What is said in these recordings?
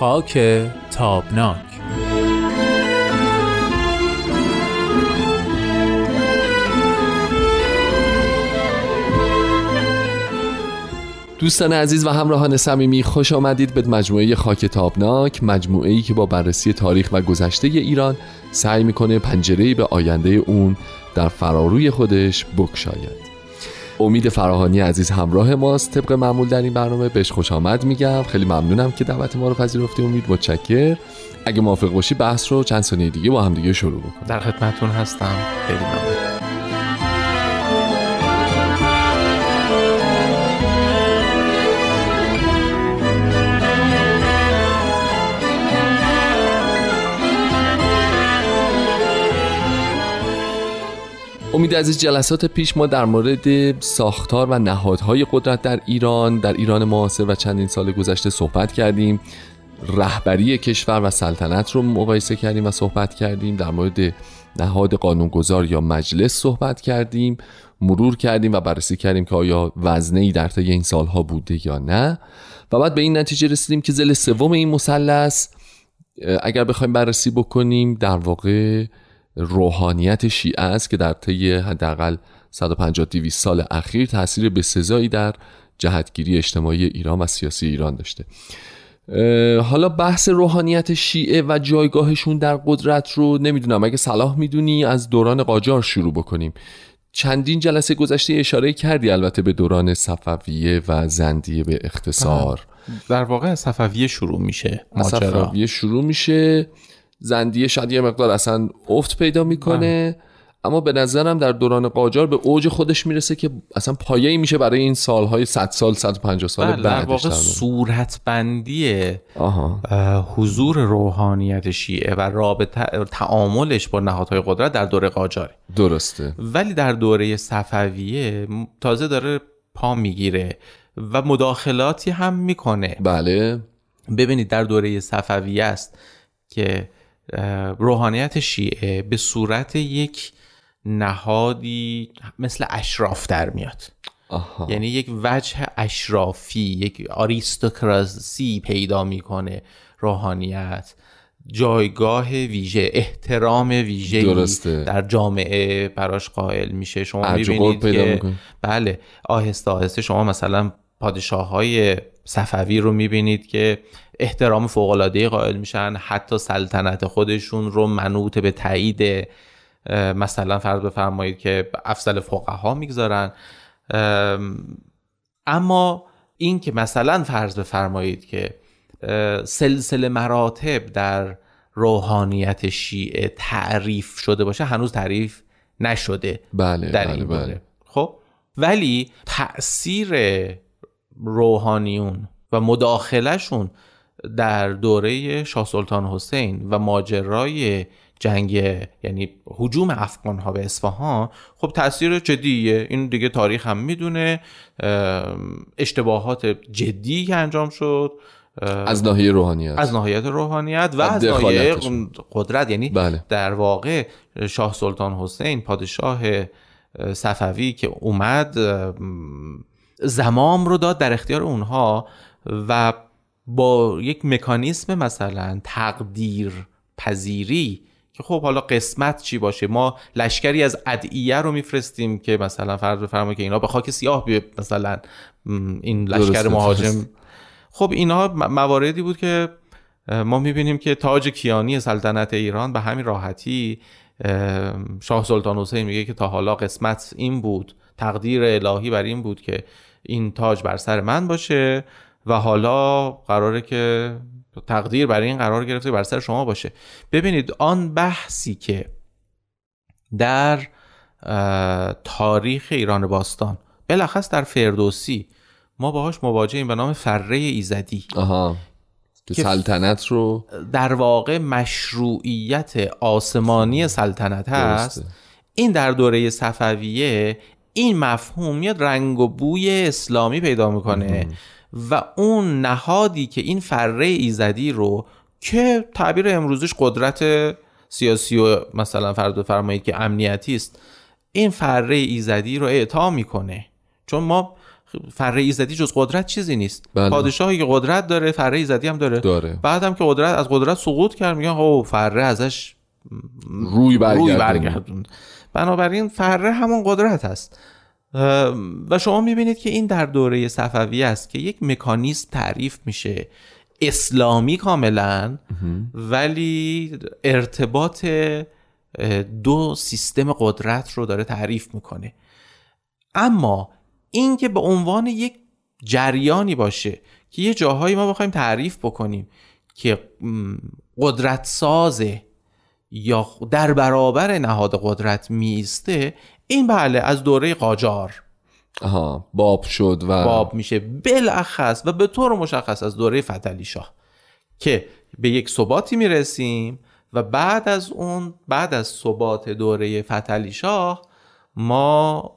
خاک تابناک. دوستان عزیز و همراهان صمیمی خوش آمدید به مجموعه خاک تابناک مجموعه ای که با بررسی تاریخ و گذشته ایران سعی می‌کنه پنجره به آینده اون در فراروی خودش بکشاید. امید فراهانی عزیز همراه ماست. طبق معمول در این برنامه بهش خوش آمد میگم. خیلی ممنونم که دعوت ما رو پذیرفتی امید. متشکر اگه موافق باشی بحث رو چند ثانیه دیگه با هم دیگه شروع بکنیم. در خدمتتون هستم. خیلی ممنون. امید عزیز جلسات پیش ما در مورد ساختار و نهادهای قدرت در ایران در ایران معاصر و چندین سال گذشته صحبت کردیم. رهبری کشور و سلطنت رو مقایسه کردیم و صحبت کردیم. در مورد نهاد قانونگذار یا مجلس صحبت کردیم. مرور کردیم و بررسی کردیم که آیا وزنه ای در طی این سالها بوده یا نه. و بعد به این نتیجه رسیدیم که زل سوم این مثلث اگر بخوایم بررسی بکنیم در واقع روحانیت شیعه است که در طی حداقل 150 200 سال اخیر تاثیر بسزایی در جهتگیری اجتماعی ایران و سیاسی ایران داشته. حالا بحث روحانیت شیعه و جایگاهشون در قدرت رو نمی‌دونم. اگه صلاح می‌دونی از دوران قاجار شروع بکنیم. چندین جلسه گذشته اشاره کردی البته به دوران صفویه و زندیه به اختصار. در واقع از صفویه شروع میشه صفویه شروع میشه. زندیه شاید یه مقدار اصلا افت پیدا می‌کنه. اما به نظرم در دوران قاجار به اوج خودش می‌رسه که اصلا پایه‌ای میشه برای این سالهای 100 سال 150 سال بعدش در واقع صورتبندی حضور روحانیت شیعه و رابطه تعاملش با نهادهای قدرت در دوره قاجاره. درسته. ولی در دوره صفویه تازه داره پا می‌گیره و مداخلاتی هم می‌کنه. بله. ببینید در دوره صفویه است که روحانیت شیعه به صورت یک نهادی مثل اشراف در میاد. آها. یعنی یک وجه اشرافی یک آریستوکراسی پیدا می‌کنه روحانیت. جایگاه ویژه احترام ویژه در جامعه براش قائل میشه. شما می‌بینید که بله آهسته آهسته شما مثلا پادشاه های صفوی رو می‌بینید که احترام فوقالعاده قائل میشن. حتی سلطنت خودشون رو منوط به تایید مثلا فرض بفرمایید که افضل فقها می‌گذارن. اما این که مثلا فرض بفرمایید که سلسله مراتب در روحانیت شیعه تعریف شده باشه هنوز تعریف نشده بله در بله این بله. خب؟ ولی تاثیر روحانیون و مداخلهشون در دوره شاه سلطان حسین و ماجرای جنگ یعنی حجوم افغان ها به اصفهان خب تاثیر جدیه. این دیگه تاریخ هم می‌دونه. اشتباهات جدی که انجام شد. از ناحیه روحانیت. از ناحیه روحانیت و از ناحیه قدرت. یعنی بله. در واقع شاه سلطان حسین پادشاه صفوی که اومد زمام رو داد در اختیار اونها و با یک مکانیسم مثلا تقدیر پذیری که خب حالا قسمت چی باشه؟ ما لشکری از ادعیه رو میفرستیم که مثلا فرض بفرمایید که اینا به خاک سیاه بیه مثلا این لشکر مهاجم. خب اینها مواردی بود که ما می‌بینیم که تاج کیانی سلطنت ایران به همین راحتی شاه سلطان حسین میگه که تا حالا قسمت این بود. تقدیر الهی بر این بود که این تاج بر سر من باشه و حالا قراره که تقدیر برای این قرار گرفته بر سر شما باشه. ببینید آن بحثی که در تاریخ ایران باستان بلخص در فردوسی ما باهاش مواجهیم به نام فره ایزدی. آها. که سلطنت رو در واقع مشروعیت آسمانی سلطنت هست. این در دوره صفویه این مفهوم میاد رنگ و بوی اسلامی پیدا می‌کنه و اون نهادی که این فره ایزدی رو که تعبیر امروزش قدرت سیاسی و مثلا فرض فرمایید که امنیتی است این فره ایزدی رو اعطا می‌کنه. چون ما فره ایزدی جز قدرت چیزی نیست. بله. پادشاهی که قدرت داره فره ایزدی هم داره. داره. بعدم که قدرت از قدرت سقوط کرد میگن او فره ازش روی برگردون روی برگردوند. بنابراین فره همون قدرت هست اه، و شما می‌بینید که این در دوره صفوی است که یک مکانیزم تعریف میشه. اسلامی کاملا ولی ارتباط دو سیستم قدرت رو داره تعریف می‌کنه. اما این که به عنوان یک جریانی باشه که یه جاهایی ما بخوایم تعریف بکنیم که قدرت سازه یا در برابر نهاد قدرت میسته این بله از دوره قاجار. آها باب شد و باب میشه. بالاخص و به طور مشخص از دوره فتلی شاه که به یک ثباتی می‌رسیم و بعد از اون بعد از ثبات دوره فتلی شاه ما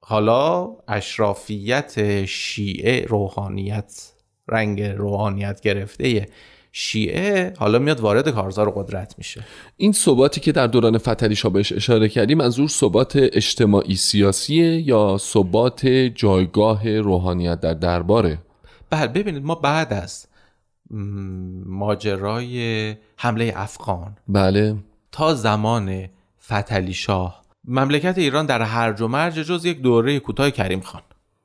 حالا اشرافیت شیعه روحانیت رنگ روحانیت گرفته شیعه حالا میاد وارد کارزار قدرت میشه. این ثباتی که در دوران فتلی شاه بهش اشاره کردیم منظور ثبات اجتماعی سیاسیه یا ثبات جایگاه روحانیت در درباره؟ بله ببینید ما بعد از ماجرای حمله افغان بله. تا زمان فتلی شاه مملکت ایران در هرج و مرج جز یک دوره کوتاه کریم خان.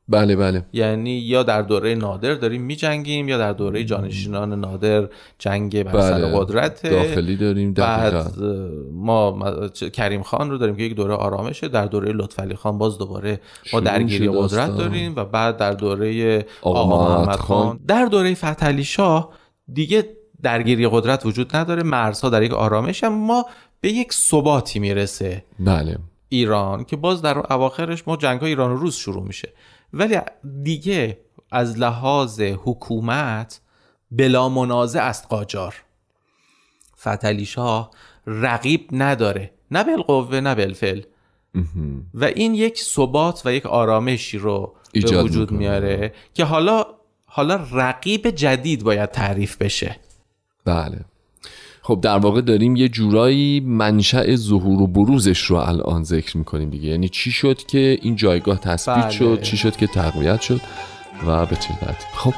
بله بله. یعنی یا در دوره نادر داریم میجنگیم یا در دوره جانشینان نادر جنگ بر سر بله. قدرت داخلی داریم بعد دقیقا ما کریم خان رو داریم که یک دوره آرامشه در دوره لطفعلی خان باز دوباره ما درگیری قدرت. داریم و بعد در دوره آقا آقا محمد خان. خان. در دوره فتحعلی شاه دیگه درگیری قدرت وجود نداره مرزها در یک آرامش هم. ما به یک ثباتی می‌رسه بله. ایران که باز در اواخرش ما جنگ ایران و روس شروع میشه. ولی دیگه از لحاظ حکومت بلا منازع است قاجار. فتلی شاه رقیب نداره. نه بالقوه نه بالفعل. و این یک ثبات و یک آرامشی رو به وجود می‌کنه. میاره که حالا حالا رقیب جدید باید تعریف بشه. بله. خب در واقع داریم یه جورایی منشأ ظهور و بروزش رو الان ذکر می‌کنیم دیگه. یعنی چی شد که این جایگاه تثبیت بله. شد؟ چی شد که تقویت شد؟ و به چه خب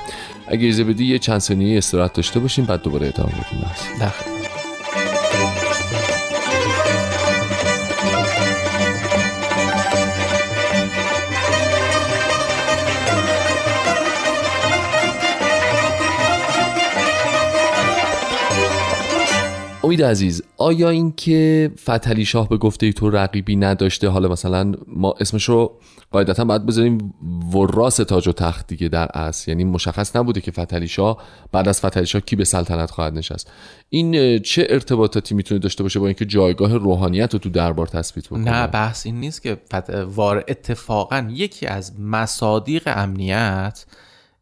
اگه اجازه بدی یه چند ثانیه استراحت داشته باشیم بعد دوباره ادامه بدیم. امید عزیز آیا اینکه فتحعلی شاه به گفته تو رقیبی نداشته حالا مثلا ما اسمش رو قاعدتا باید بذاریم وراس تاج و تخت دیگه در اصل یعنی مشخص نبوده که فتحعلی شاه بعد از فتحعلی شاه کی به سلطنت خواهد نشست این چه ارتباطاتی می‌تونه داشته باشه با اینکه جایگاه روحانیت رو تو دربار تثبیت بکنه نه بحث این نیست که. وار اتفاقا یکی از مصادیق امنیت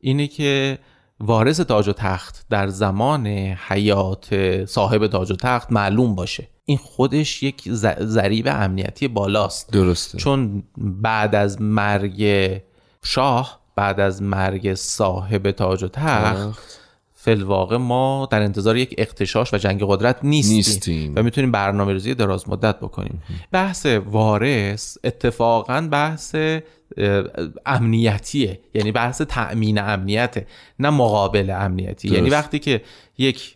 اینه که وارث تاج و تخت در زمان حیات صاحب تاج و تخت معلوم باشه. این خودش یک ضریب امنیتی بالاست. درسته. چون بعد از مرگ شاه بعد از مرگ صاحب تاج و تخت. فلواقع ما در انتظار یک اختشاش و جنگ قدرت نیستیم, نیستیم. و می‌تونیم برنامه ریزی دراز مدت بکنیم بحث وارث اتفاقا بحث امنیتیه یعنی بحث تأمین امنیته نه مقابل امنیتی درست. یعنی وقتی که یک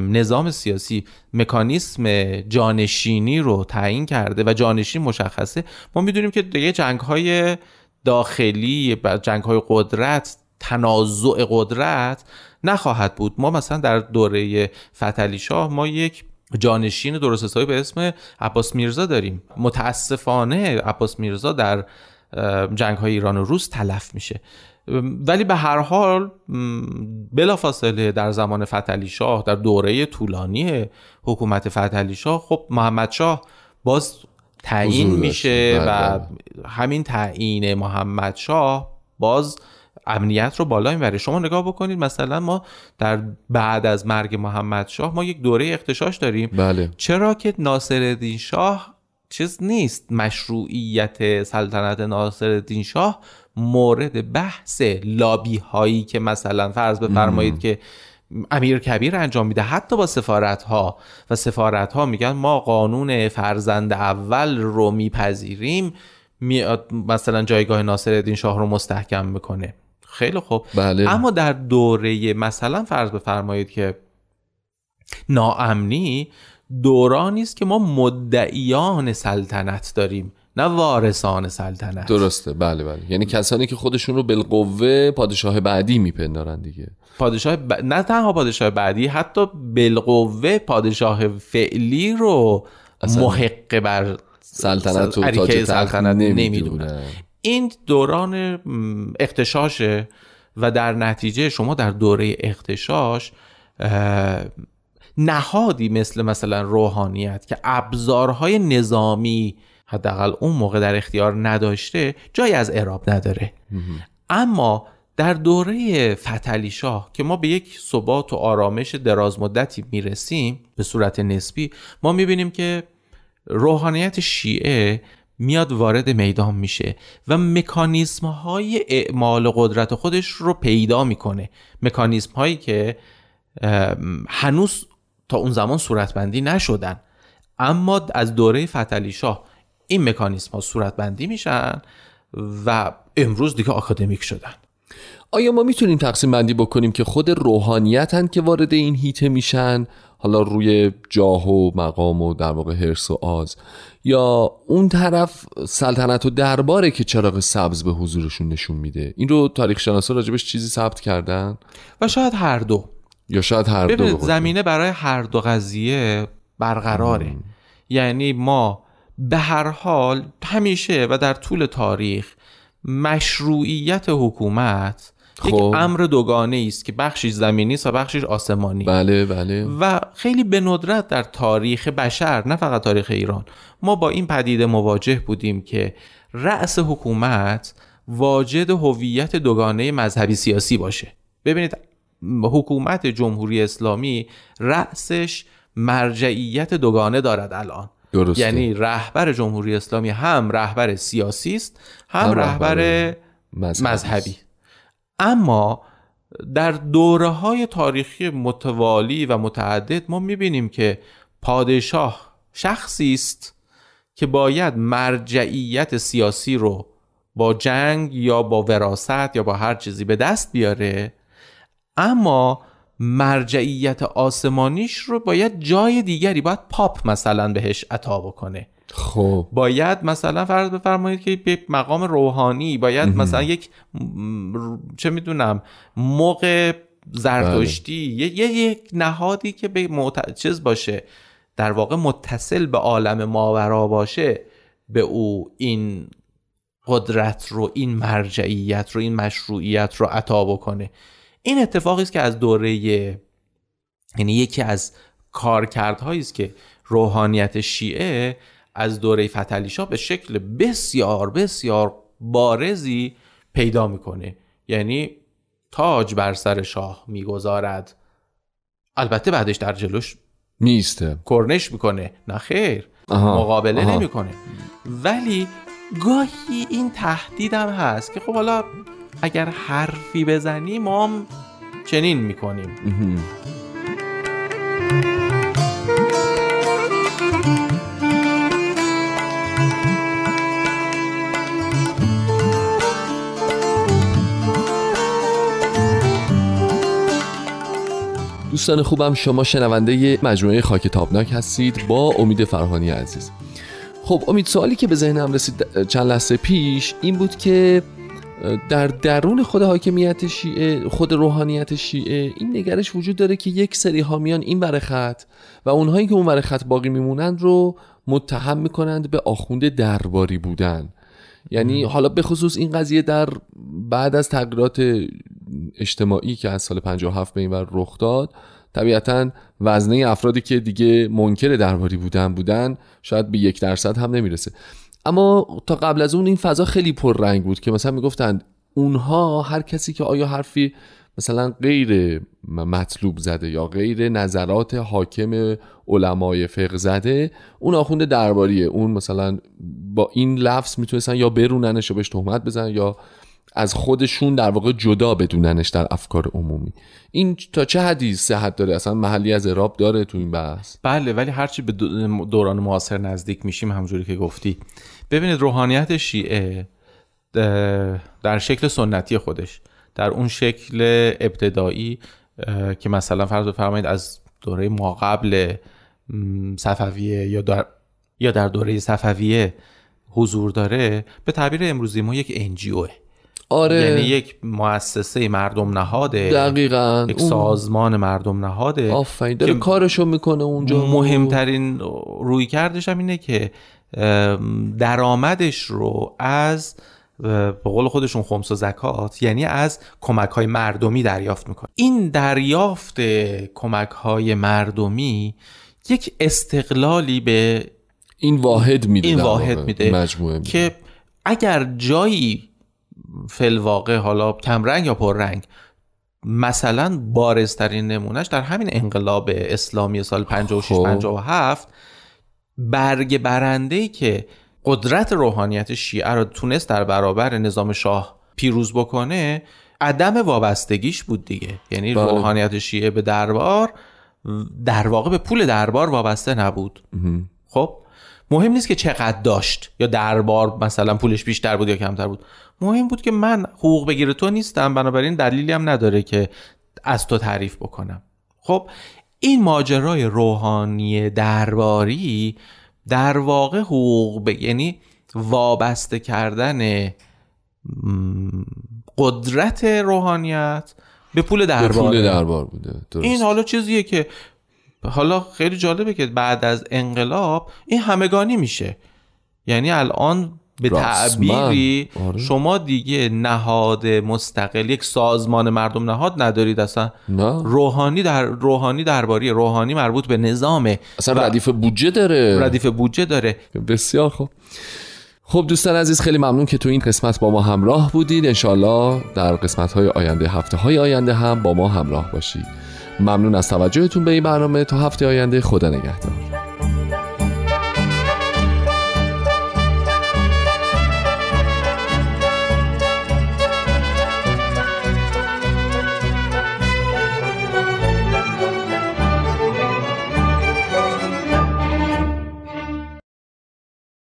نظام سیاسی مکانیسم جانشینی رو تعیین کرده و جانشین مشخصه ما می‌دونیم که دیگه جنگ های داخلی جنگ های قدرت تنازع قدرت نخواهد بود ما مثلا در دوره فتلی شاه ما یک جانشین درست حسابی به اسم عباس میرزا داریم متاسفانه عباس میرزا در جنگ های ایران و روس تلف میشه ولی به هر حال بلافاصله در زمان فتلی شاه در دوره طولانی حکومت فتلی شاه خب محمد شاه باز تعیین میشه. و بله. همین تعیین محمد شاه باز امنیت رو بالا می‌بره. شما نگاه بکنید مثلا ما در بعد از مرگ محمد شاه ما یک دوره اختشاش داریم. بله. چرا که ناصرالدین شاه چیز نیست. مشروعیت سلطنت ناصرالدین شاه مورد بحث لابی هایی که مثلا فرض بفرمایید که امیر کبیر انجام میده. حتی با سفارت ها و سفارت ها میگن ما قانون فرزند اول رو میپذیریم میاد مثلا جایگاه ناصرالدین شاه رو مستحکم می‌کنه. خیلی خوب. بله. اما در دوره مثلا فرض بفرمایید که ناامنی دورانی است که ما مدعیان سلطنت داریم نه وارثان سلطنت. درسته. بله بله. یعنی کسانی که خودشون رو بالقوه پادشاه بعدی میپندارن دیگه. پادشاه ب... نه تنها پادشاه بعدی حتی بالقوه پادشاه فعلی رو محق بر سلطنت و تاج سلطنت نمی‌دونن. نمی‌دونن این دوران اختشاشه و در نتیجه شما در دوره اختشاش نهادی مثل مثلا روحانیت که ابزارهای نظامی حداقل اون موقع در اختیار نداشته جای از اعراب نداره. اما در دوره فتلی شاه که ما به یک ثبات و آرامش دراز مدتی می‌رسیم به صورت نسبی ما می‌بینیم که روحانیت شیعه میاد وارد میدان میشه و مکانیزم های اعمال قدرت خودش رو پیدا می‌کنه. مکانیزم هایی که هنوز تا اون زمان صورتبندی نشدن. اما از دوره فتلی شاه این مکانیزم ها صورتبندی میشن و امروز دیگه آکادمیک شدن. آیا ما می‌تونیم تقسیم بندی بکنیم که خود روحانیتن که وارد این هیته میشن؟ حالا روی جاه و مقام و در واقع حرس و آز. یا اون طرف سلطنت و درباره که چراغ سبز به حضورشون نشون میده. این رو تاریخ شناسا راجبش چیزی ثبت کردن؟ و شاید هر دو. یا شاید هر دو. زمینه برای هر دو قضیه برقراره. یعنی ما به هر حال همیشه و در طول تاریخ مشروعیت حکومت یک خب. امر دوگانه است که بخشش زمینی است و بخشش آسمانی. بله بله. و خیلی به ندرت در تاریخ بشر نه فقط تاریخ ایران ما با این پدیده مواجه بودیم که رأس حکومت واجد هویت دوگانه مذهبی سیاسی باشه. ببینید حکومت جمهوری اسلامی رأسش مرجعیت دوگانه دارد الان. درسته. یعنی رهبر جمهوری اسلامی هم رهبر سیاسی است هم, هم رهبر رهبر مذهبی. مذهبی. اما در دوره های تاریخی متوالی و متعدد ما می‌بینیم که پادشاه شخصی است که باید مرجعیت سیاسی رو با جنگ یا با وراست یا با هر چیزی به دست بیاره اما مرجعیت آسمانیش رو باید جای دیگری باید پاپ مثلا بهش عطا بکنه. خب. باید مثلا فرض بفرمایید که به مقام روحانی باید مثلا یک چه می‌دونم موقع زرتشتی یه- یک نهادی که به معت... چیز باشه در واقع متصل به عالم ماورا باشه به او این قدرت رو این مرجعیت رو این مشروعیت رو عطا بکنه. این اتفاقی است که از دوره یعنی یکی از کارکردهایی است که روحانیت شیعه از دوره فتلی شاه به شکل بسیار بسیار بارزی پیدا می‌کنه. یعنی تاج بر سر شاه می‌گذارد. البته بعدش در جلوش میسته کرنش می‌کنه. نه خیر. آها، مقابله آها. نمی‌کنه. ولی گاهی این تهدیدم هست که خب حالا اگر حرفی بزنی ما هم چنین می‌کنیم. دوستان خوبم شما شنونده مجموعه خاک تابناک هستید. با امید فرهانی عزیز. خب امید سوالی که به ذهنم رسید چند لحظه پیش این بود که در درون خود حاکمیت شیعه خود روحانیت شیعه این نگرش وجود داره که یک سری حامیان این ور خط و اونهایی که اون ور خط باقی میمونند رو متهم می‌کنند به آخوند درباری بودن. یعنی حالا به خصوص این قضیه در بعد از تغییرات اجتماعی که از سال 57 به این ور رخ داد طبیعتا وزنه افرادی که دیگه منکر درباری بودن بودن شاید به یک درصد هم نمی‌رسه. اما تا قبل از اون این فضا خیلی پررنگ بود که مثلا می‌گفتند اونها هر کسی که آیا حرفی مثلا غیر مطلوب زده یا غیر نظرات حاکم علمای فقه زده اون آخونده درباریه. اون مثلا با این لفظ می‌تونستن یا بروننش و بهش تهمت بزنن یا از خودشون در واقع جدا بدوننش در افکار عمومی. این تا چه حدی صحت داره؟ اصلا محلی از اعراب داره تو این بحث؟ بله ولی هرچی به دوران معاصر نزدیک میشیم همجوری که گفتی. ببینید روحانیت شیعه در شکل سنتی خودش در اون شکل ابتدایی که مثلا فرض بفرمایید از دوره ما قبل صفویه یا در یا در دوره صفویه حضور داره به تعبیر امروزی ما یک انجیوه آره. یعنی یک مؤسسه مردم نهاده دقیقا. یک سازمان مردم نهاده آفرین داره کارشو می‌کنه اونجا. مهمترین روی کردش هم اینه که درآمدش رو از به قول خودشون خمس و زکات یعنی از کمک های مردمی دریافت می‌کنه. این دریافت کمک های مردمی یک استقلالی به این واحد میده این واحد میده مجموعه میده. که اگر جایی فلواقع حالا کمرنگ یا پررنگ مثلا بارزترین نمونهش در همین انقلاب اسلامی سال 56 خب. 57 برگ برنده ای که قدرت روحانیت شیعه رو تونست در برابر نظام شاه پیروز بکنه عدم وابستگیش بود دیگه یعنی بله. روحانیت شیعه به دربار در واقع به پول دربار وابسته نبود خب مهم نیست که چقدر داشت یا دربار مثلا پولش بیشتر بود یا کمتر بود مهم بود که من حقوق بگیر تو نیستم بنابراین دلیلی هم نداره که از تو تعریف بکنم. خب این ماجرای روحانی درباری در واقع حقوق ب... یعنی وابسته کردن قدرت روحانیت به پول به دربار پول دربار بوده درست. این حالا چیزیه که حالا خیلی جالبه که بعد از انقلاب این همگانی میشه. یعنی الان به. تعبیری. آره. شما دیگه نهاد مستقل یک سازمان مردم نهاد ندارید اصلا. نه. روحانی در روحانی درباری روحانی مربوط به نظامه اصلا و ردیف بودجه داره. ردیف بودجه داره. بسیار خوب. خب دوستان عزیز خیلی ممنون که تو این قسمت با ما همراه بودید. انشالله در قسمت های آینده هفته های آینده هم با ما همراه باشید. ممنون از توجهتون به این برنامه. تا هفته آینده خدا نگهدار.